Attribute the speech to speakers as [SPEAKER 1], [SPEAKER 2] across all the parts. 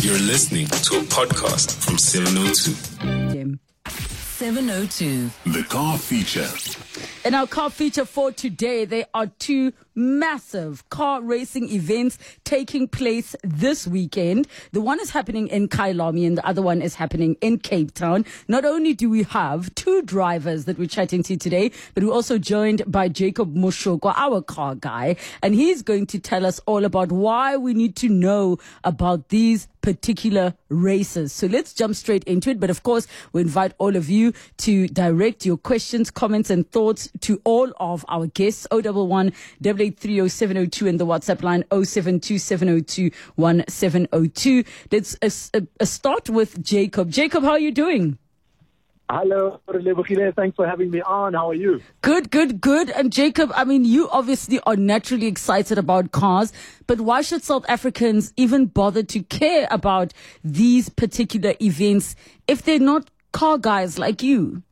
[SPEAKER 1] You're listening to a podcast from 702.
[SPEAKER 2] 702.
[SPEAKER 1] The car feature.
[SPEAKER 3] In our car feature for today, there are two massive car racing events taking place this weekend. The one is happening in Kyalami and the other one is happening in Cape Town. Not only do we have two drivers that we're chatting to today, but we're also joined by Jacob Mushoko, our car guy, and he's going to tell us all about why we need to know about these particular races. So let's jump straight into it. But of course, we invite all of you to direct your questions, comments, and thoughts to all of our guests. 011 830 and the WhatsApp line 072702 1702. Let's uh, uh, start with Jacob. Jacob, how are you doing?
[SPEAKER 4] Hello, Thanks for having me on. How are you?
[SPEAKER 3] Good, good, good. And Jacob, I mean, you obviously are naturally excited about cars, but why should South Africans even bother to care about these particular events if they're not car guys like you?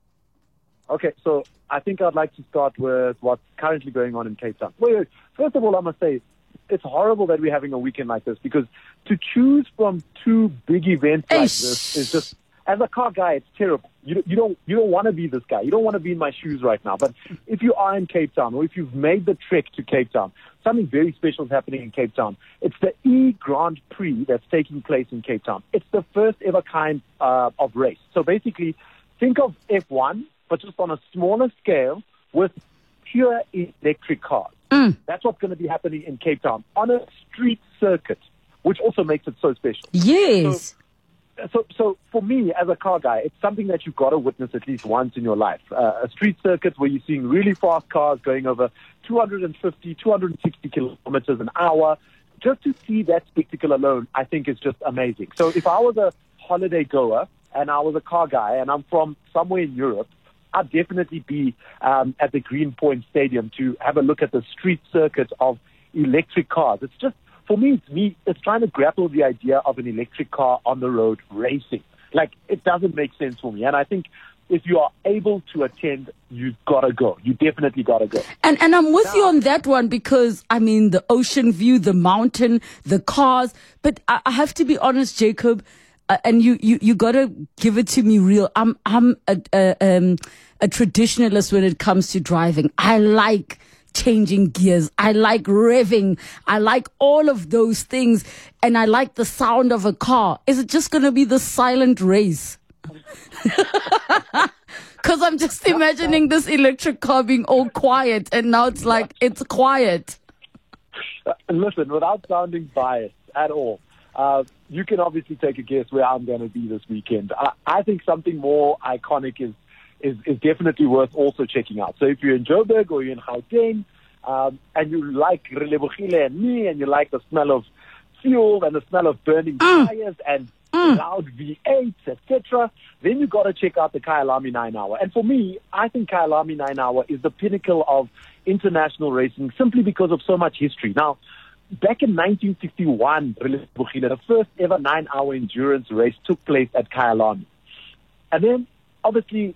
[SPEAKER 4] Okay, so I think I'd like to start with what's currently going on in Cape Town. Wait. First of all, I must say, it's horrible that we're having a weekend like this because to choose from two big events like this is just as a car guy, it's terrible. You don't, you don't, you don't want to be this guy. You don't want to be in my shoes right now. But if you are in Cape Town or if you've made the trek to Cape Town, something very special is happening in Cape Town. It's the E Grand Prix that's taking place in Cape Town. It's the first ever kind uh, of race. So basically, think of F1, but just on a smaller scale with pure electric cars.
[SPEAKER 3] Mm.
[SPEAKER 4] That's what's going to be happening in Cape Town on a street circuit, which also makes it so special.
[SPEAKER 3] Yes.
[SPEAKER 4] So, so, so for me as a car guy, it's something that you've got to witness at least once in your life. Uh, a street circuit where you're seeing really fast cars going over 250, 260 kilometers an hour. Just to see that spectacle alone, I think is just amazing. So if I was a holiday goer and I was a car guy and I'm from somewhere in Europe, I'd definitely be um, at the Greenpoint Stadium to have a look at the street circuit of electric cars. It's just for me, it's me. It's trying to grapple with the idea of an electric car on the road racing. Like it doesn't make sense for me, and I think if you are able to attend, you gotta go. You definitely gotta go.
[SPEAKER 3] And and I'm with now, you on that one because I mean the ocean view, the mountain, the cars. But I, I have to be honest, Jacob, uh, and you you you gotta give it to me real. I'm I'm a, a um a traditionalist when it comes to driving. I like changing gears. I like revving. I like all of those things. And I like the sound of a car. Is it just going to be the silent race? Because I'm just imagining this electric car being all quiet. And now it's like, it's quiet.
[SPEAKER 4] Uh, listen, without sounding biased at all, uh, you can obviously take a guess where I'm going to be this weekend. I, I think something more iconic is is, is definitely worth also checking out. So if you're in Joburg or you're in Gauteng, um, and you like Relebogile and me, and you like the smell of fuel and the smell of burning mm. tires and mm. loud V8s, etc., then you've got to check out the Kyalami 9 Hour. And for me, I think Kyalami 9 Hour is the pinnacle of international racing simply because of so much history. Now, back in 1961, the first ever nine-hour endurance race took place at Kyalami. And then, obviously,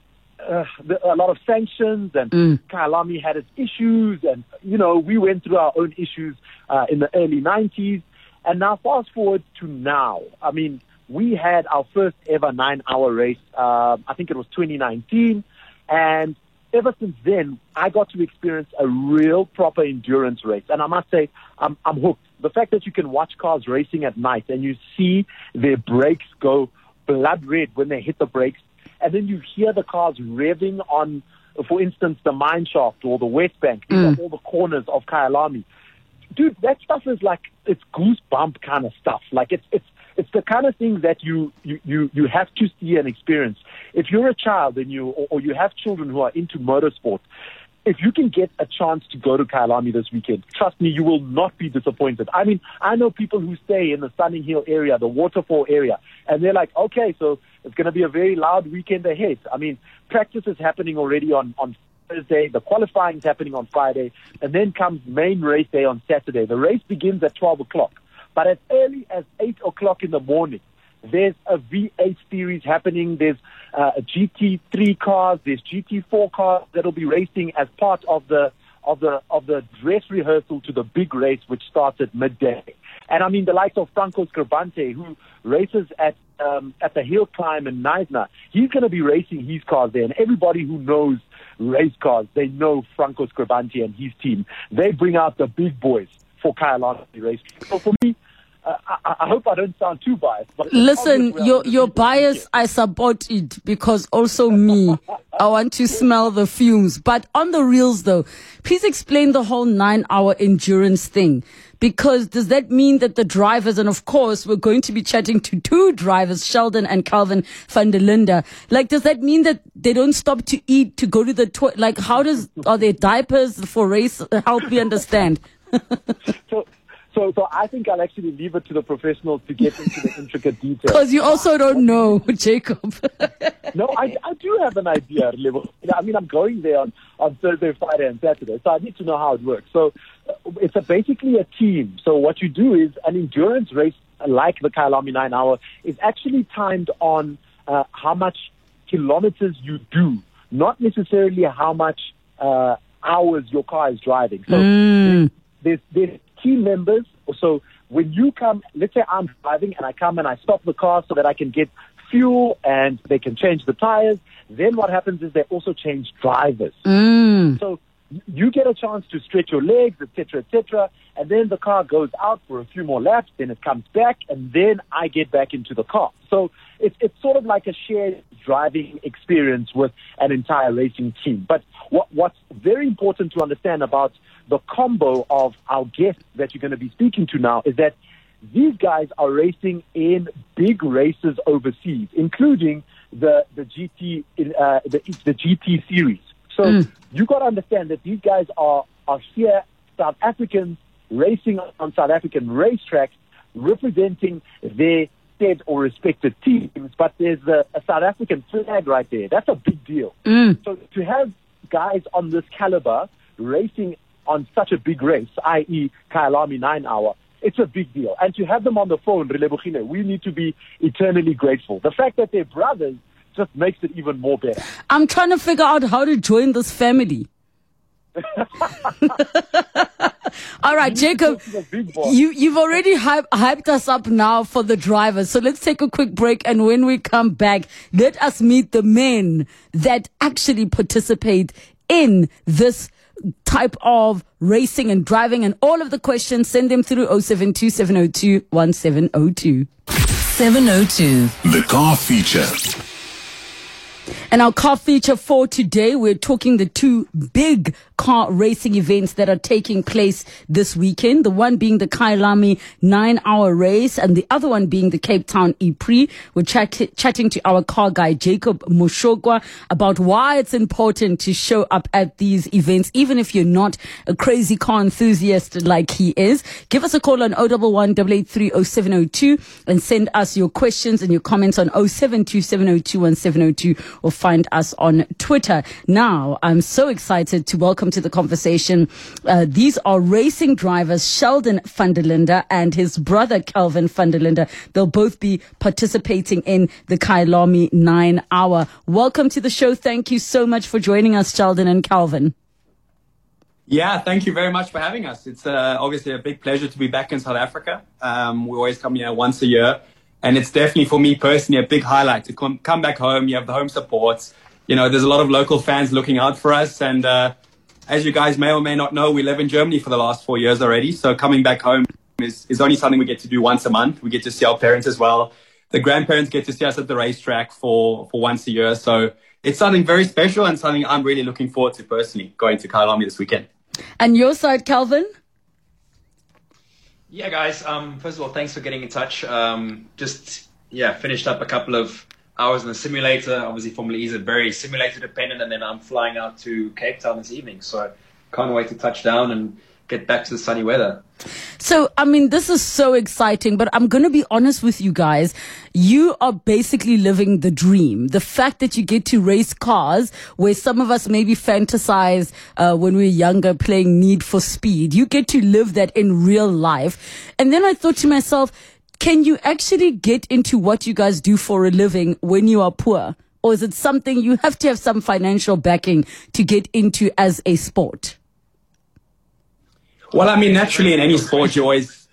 [SPEAKER 4] uh, a lot of sanctions, and mm. Kyalami had its issues, and you know we went through our own issues uh, in the early 90s, and now fast forward to now. I mean, we had our first ever nine-hour race. Uh, I think it was 2019, and ever since then, I got to experience a real proper endurance race, and I must say, I'm, I'm hooked. The fact that you can watch cars racing at night and you see their brakes go blood red when they hit the brakes and then you hear the cars revving on, for instance, the mine shaft or the West Bank, mm. all the corners of Kyalami. Dude, that stuff is like it's goosebump kind of stuff. Like it's it's it's the kind of thing that you you you, you have to see and experience. If you're a child and you or, or you have children who are into motorsport, if you can get a chance to go to Kyalami this weekend, trust me, you will not be disappointed. I mean, I know people who stay in the Sunninghill area, the waterfall area, and they're like, okay, so it's going to be a very loud weekend ahead. I mean, practice is happening already on, on Thursday, the qualifying is happening on Friday, and then comes main race day on Saturday. The race begins at 12 o'clock, but as early as 8 o'clock in the morning, there's a V8 series happening. There's uh, GT3 cars. There's GT4 cars that'll be racing as part of the of the of the dress rehearsal to the big race, which starts at midday. And I mean, the likes of Franco Scribante, who races at um, at the hill climb in Knysna, he's going to be racing his cars there. And everybody who knows race cars, they know Franco Scribante and his team. They bring out the big boys for Kyalami Race. So for me, uh, I, I, hope I don't sound too biased. But
[SPEAKER 3] Listen, your your bias, I support it because also me, I want to smell the fumes. But on the reels, though, please explain the whole nine-hour endurance thing. Because does that mean that the drivers, and of course, we're going to be chatting to two drivers, Sheldon and Kelvin van der Linde. Like, does that mean that they don't stop to eat, to go to the toilet? Like, how does, are there diapers for race? Help me understand.
[SPEAKER 4] So, so, so I think I'll actually leave it to the professionals to get into the intricate details.
[SPEAKER 3] Because you also don't know, Jacob.
[SPEAKER 4] no, I, I do have an idea. I mean, I'm going there on, on Thursday, Friday, and Saturday, so I need to know how it works. So, uh, it's a, basically a team. So, what you do is an endurance race like the Kyalami 9 Hour is actually timed on uh, how much kilometers you do, not necessarily how much uh, hours your car is driving. So, mm. There's, there's team members. So when you come, let's say I'm driving and I come and I stop the car so that I can get fuel and they can change the tires. Then what happens is they also change drivers.
[SPEAKER 3] Mm.
[SPEAKER 4] So you get a chance to stretch your legs, etc., etc., and then the car goes out for a few more laps. Then it comes back, and then I get back into the car. So it's it's sort of like a shared driving experience with an entire racing team. But what what's very important to understand about the combo of our guests that you're going to be speaking to now is that these guys are racing in big races overseas, including the the GT uh, the, the GT series. So mm. you got to understand that these guys are are here, South Africans racing on South African racetracks, representing their said or respected teams. But there's a, a, South African flag right there. That's a big deal.
[SPEAKER 3] Mm.
[SPEAKER 4] So to have guys on this caliber racing on such a big race, i.e., Kyalami 9 hour, it's a big deal. And to have them on the phone, Relebogile, we need to be eternally grateful. The fact that they're brothers just makes it even more better.
[SPEAKER 3] I'm trying to figure out how to join this family. All right, Jacob, you, you've already hype, hyped us up now for the drivers. So let's take a quick break. And when we come back, let us meet the men that actually participate in this type of racing and driving and all of the questions, send them through 072 702 1702.
[SPEAKER 2] 702.
[SPEAKER 1] The car feature.
[SPEAKER 3] And our car feature for today, we're talking the two big car racing events that are taking place this weekend. The one being the Kyalami nine hour race and the other one being the Cape Town E-Prix. We're chat- chatting to our car guy, Jacob Moshogwa, about why it's important to show up at these events, even if you're not a crazy car enthusiast like he is. Give us a call on 011 883 and send us your questions and your comments on 072 or find us on Twitter. Now, I'm so excited to welcome to the conversation. Uh, these are racing drivers Sheldon van der and his brother Kelvin van der. They'll both be participating in the Kyalami nine hour. Welcome to the show. Thank you so much for joining us, Sheldon and Kelvin.
[SPEAKER 5] Yeah, thank you very much for having us. It's uh, obviously a big pleasure to be back in South Africa. Um, we always come here once a year. And it's definitely for me personally a big highlight to come, come back home. You have the home support. You know, there's a lot of local fans looking out for us. And uh, as you guys may or may not know, we live in Germany for the last four years already. So coming back home is, is only something we get to do once a month. We get to see our parents as well. The grandparents get to see us at the racetrack for, for once a year. So it's something very special and something I'm really looking forward to personally going to Kyalami this weekend.
[SPEAKER 3] And your side, Kelvin?
[SPEAKER 6] Yeah, guys. Um, first of all, thanks for getting in touch. Um, just yeah, finished up a couple of hours in the simulator. Obviously, Formula E is a very simulator dependent, and then I'm flying out to Cape Town this evening. So can't wait to touch down and get back to the sunny weather.
[SPEAKER 3] So, I mean, this is so exciting, but I'm going to be honest with you guys. You are basically living the dream. The fact that you get to race cars where some of us maybe fantasize uh, when we were younger playing Need for Speed. You get to live that in real life. And then I thought to myself, can you actually get into what you guys do for a living when you are poor? Or is it something you have to have some financial backing to get into as a sport?
[SPEAKER 5] Well, I mean, naturally in any sport, you always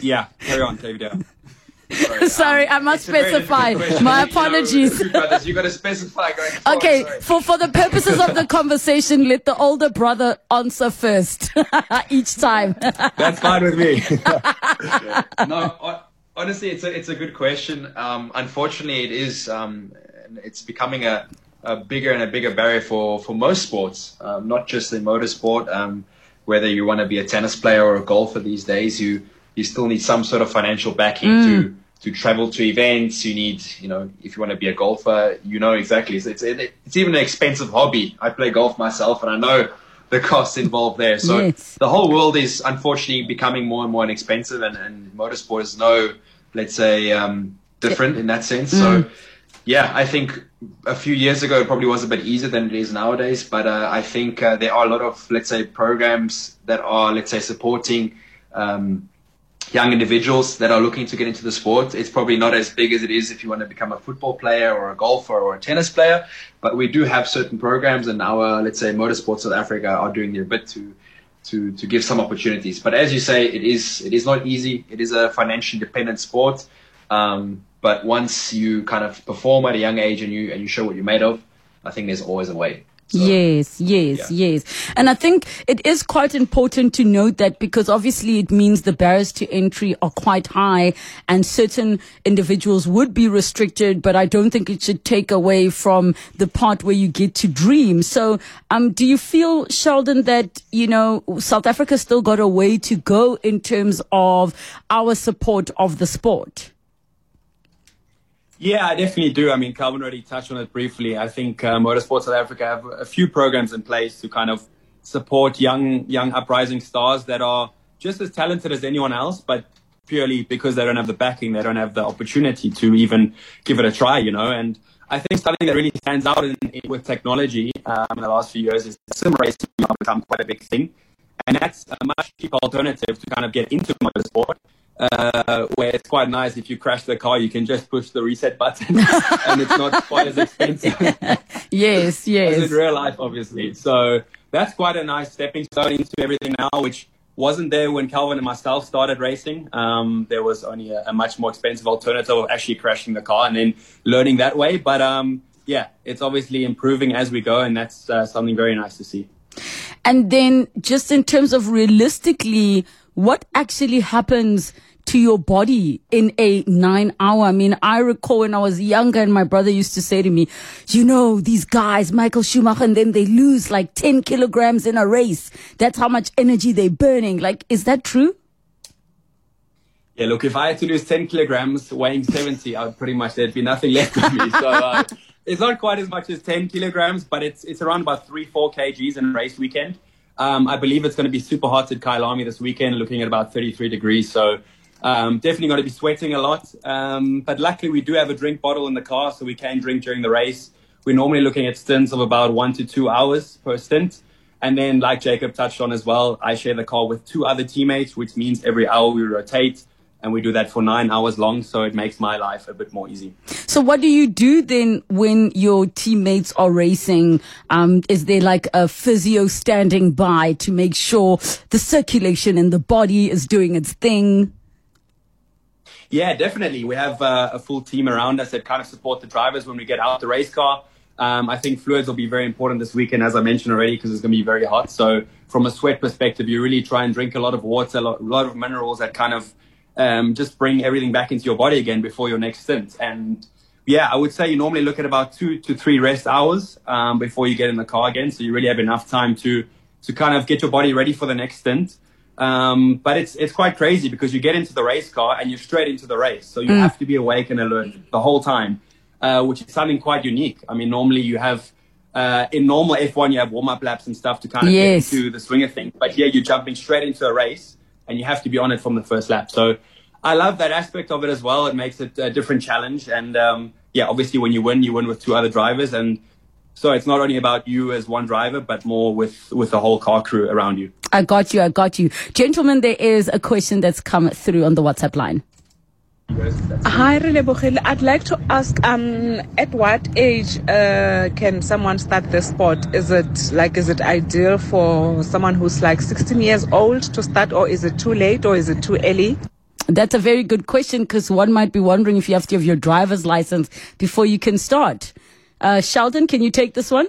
[SPEAKER 5] Yeah, carry on, David.
[SPEAKER 6] Sorry,
[SPEAKER 3] Sorry,
[SPEAKER 6] um,
[SPEAKER 3] I must
[SPEAKER 6] it's a very
[SPEAKER 3] specify. My apologies.
[SPEAKER 6] You got to specify going forward,
[SPEAKER 3] Okay,
[SPEAKER 6] sorry.
[SPEAKER 3] for, for the purposes of the conversation, let the older brother answer first each time.
[SPEAKER 5] That's fine with me.
[SPEAKER 6] no, honestly, it's a it's a good question. Um, unfortunately, it is um, it's becoming a, a bigger and a bigger barrier for, for most sports, um, not just in motorsport. Whether you want to be a tennis player or a golfer these days, you you still need some sort of financial backing to to travel to events. You need, you know, if you want to be a golfer, you know exactly. It's it's, it's even an expensive hobby. I play golf myself, and I know the costs involved there. So
[SPEAKER 3] Yes.
[SPEAKER 6] the whole world is unfortunately becoming more and more inexpensive, and, and motorsport is no, let's say, um, different in that sense. So, yeah, I think a few years ago it probably was a bit easier than it is nowadays. But uh, I think uh, there are a lot of, let's say, programs that are, let's say, supporting. Um, young individuals that are looking to get into the sport. It's probably not as big as it is if you want to become a football player or a golfer or a tennis player, but we do have certain programs and our, let's say, Motorsport South Africa are doing their bit to, to, to give some opportunities. But as you say, it is, it is not easy. It is a financially dependent sport. Um, but once you kind of perform at a young age and you, and you show what you're made of, I think there's always a way. So-
[SPEAKER 3] Yes, yes,
[SPEAKER 6] Yeah.
[SPEAKER 3] yes. And I think it is quite important to note that because obviously it means the barriers to entry are quite high and certain individuals would be restricted, but I don't think it should take away from the part where you get to dream. So, um, do you feel, Sheldon, that, you know, South Africa still got a way to go in terms of our support of the sport?
[SPEAKER 5] Yeah, I definitely do. I mean, Kelvin already touched on it briefly. I think uh, Motorsport South Africa have a few programs in place to kind of support young, young uprising stars that are just as talented as anyone else, but purely because they don't have the backing, they don't have the opportunity to even give it a try, you know. And I think something that really stands out in, in, with technology um, in the last few years is sim racing has become quite a big thing. And that's a much cheaper alternative to kind of get into motorsport uh, where it's quite nice if you crash the car, you can just push the reset button and it's not quite as expensive
[SPEAKER 3] Yes,
[SPEAKER 5] as
[SPEAKER 3] yes.
[SPEAKER 5] in real life, obviously. So that's quite a nice stepping stone into everything now, which wasn't there when Kelvin and myself started racing. Um, there was only a, a much more expensive alternative of actually crashing the car and then learning that way. But um, yeah, it's obviously improving as we go, and that's uh, something very nice to see.
[SPEAKER 3] And then just in terms of realistically, what actually happens to your body in a nine hour? I mean, I recall when I was younger and my brother used to say to me, you know, these guys, Michael Schumacher, and then they lose like 10 kilograms in a race. That's how much energy they're burning. Like, is that true?
[SPEAKER 5] Yeah, look, if I had to lose 10 kilograms weighing 70, I would pretty much, there'd be nothing left of me. So uh, it's not quite as much as 10 kilograms, but it's, it's around about three, four kgs in a race weekend. Um, I believe it's going to be super hot at Kyalami this weekend, looking at about 33 degrees. So um, definitely going to be sweating a lot. Um, but luckily, we do have a drink bottle in the car, so we can drink during the race. We're normally looking at stints of about one to two hours per stint. And then, like Jacob touched on as well, I share the car with two other teammates, which means every hour we rotate. And we do that for nine hours long, so it makes my life a bit more easy.
[SPEAKER 3] So what do you do then when your teammates are racing? Um, is there like a physio standing by to make sure the circulation in the body is doing its thing?
[SPEAKER 5] Yeah, definitely. We have uh, a full team around us that kind of support the drivers when we get out the race car. Um, I think fluids will be very important this weekend, as I mentioned already, because it's going to be very hot. So from a sweat perspective, you really try and drink a lot of water, a lot, a lot of minerals that kind of um, just bring everything back into your body again before your next stint. And yeah, I would say you normally look at about two to three rest hours um, before you get in the car again. So you really have enough time to to kind of get your body ready for the next stint. Um, but it's it's quite crazy because you get into the race car and you're straight into the race, so you have to be awake and alert the whole time, uh, which is something quite unique. I mean, normally you have uh, in normal F1 you have warm up laps and stuff to kind of
[SPEAKER 3] Yes.
[SPEAKER 5] get into the swing of things, but here you're jumping straight into a race and you have to be on it from the first lap. So I love that aspect of it as well. It makes it a different challenge, and um, yeah, obviously when you win, you win with two other drivers, and so it's not only about you as one driver, but more with with the whole car crew around you.
[SPEAKER 3] I got you. I got you. Gentlemen, there is a question that's come through on the WhatsApp line.
[SPEAKER 7] Hi, Relebogile. I'd like to ask, um, at what age uh, can someone start the sport? Is it like, is it ideal for someone who's like 16 years old to start, or is it too late, or is it too early?
[SPEAKER 3] That's a very good question because one might be wondering if you have to have your driver's license before you can start. Uh, Sheldon, can you take this one?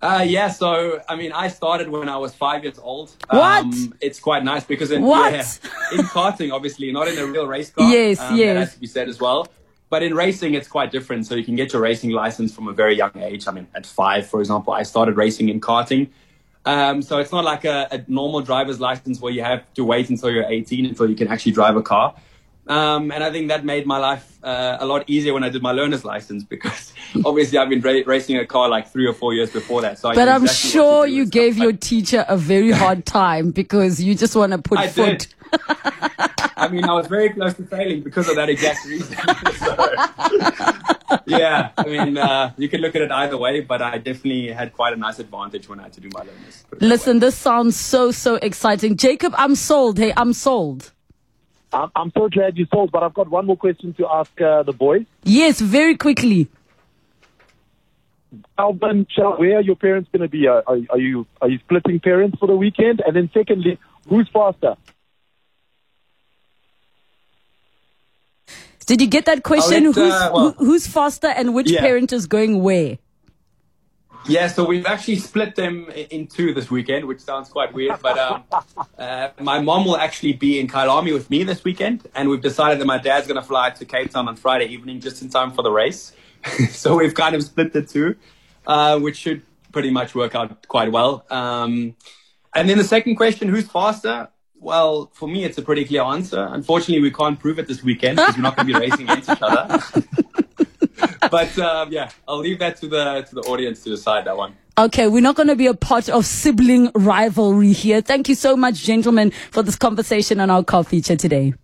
[SPEAKER 5] Uh, yeah, so I mean, I started when I was five years old.
[SPEAKER 3] What?
[SPEAKER 5] Um, it's quite nice because in,
[SPEAKER 3] What?
[SPEAKER 5] yeah, in karting, obviously, not in a real race car.
[SPEAKER 3] Yes,
[SPEAKER 5] um,
[SPEAKER 3] yes.
[SPEAKER 5] That has to be said as well. But in racing, it's quite different. So you can get your racing license from a very young age. I mean, at five, for example, I started racing in karting. Um, so it's not like a, a normal driver's license where you have to wait until you're 18 until you can actually drive a car. Um, and I think that made my life uh, a lot easier when I did my learner's license because obviously I've been ra- racing a car like three or four years before that. So I
[SPEAKER 3] But I'm
[SPEAKER 5] exactly what to
[SPEAKER 3] sure you
[SPEAKER 5] and stuff.
[SPEAKER 3] gave your teacher a very hard time because you just want to put
[SPEAKER 5] I
[SPEAKER 3] foot.
[SPEAKER 5] I mean, I was very close to failing because of that exact reason. So, yeah, I mean, uh, you can look at it either way, but I definitely had quite a nice advantage when I had to do my learners.
[SPEAKER 3] Listen, this sounds so, so exciting. Jacob, I'm sold. Hey, I'm sold.
[SPEAKER 4] I'm, I'm so glad you sold, but I've got one more question to ask uh, the boys.
[SPEAKER 3] Yes, very quickly.
[SPEAKER 4] Alvin, where are your parents going to be? Are, are, are you are you splitting parents for the weekend? And then secondly, who's faster?
[SPEAKER 3] Did you get that question?
[SPEAKER 5] let,
[SPEAKER 3] who's,
[SPEAKER 5] uh, well-
[SPEAKER 3] who, who's faster and which
[SPEAKER 5] Yeah.
[SPEAKER 3] parent is going where?
[SPEAKER 5] Yeah, so we've actually split them in two this weekend, which sounds quite weird. But um, uh, my mom will actually be in Kyalami with me this weekend, and we've decided that my dad's going to fly to Cape Town on Friday evening, just in time for the race. so we've kind of split the two, uh, which should pretty much work out quite well. Um, and then the second question, who's faster? Well, for me, it's a pretty clear answer. Unfortunately, we can't prove it this weekend because we're not going to be racing against each other. But um, yeah, I'll leave that to the to the audience to decide that one.
[SPEAKER 3] Okay, we're not going to be a part of sibling rivalry here. Thank you so much, gentlemen, for this conversation on our car feature today.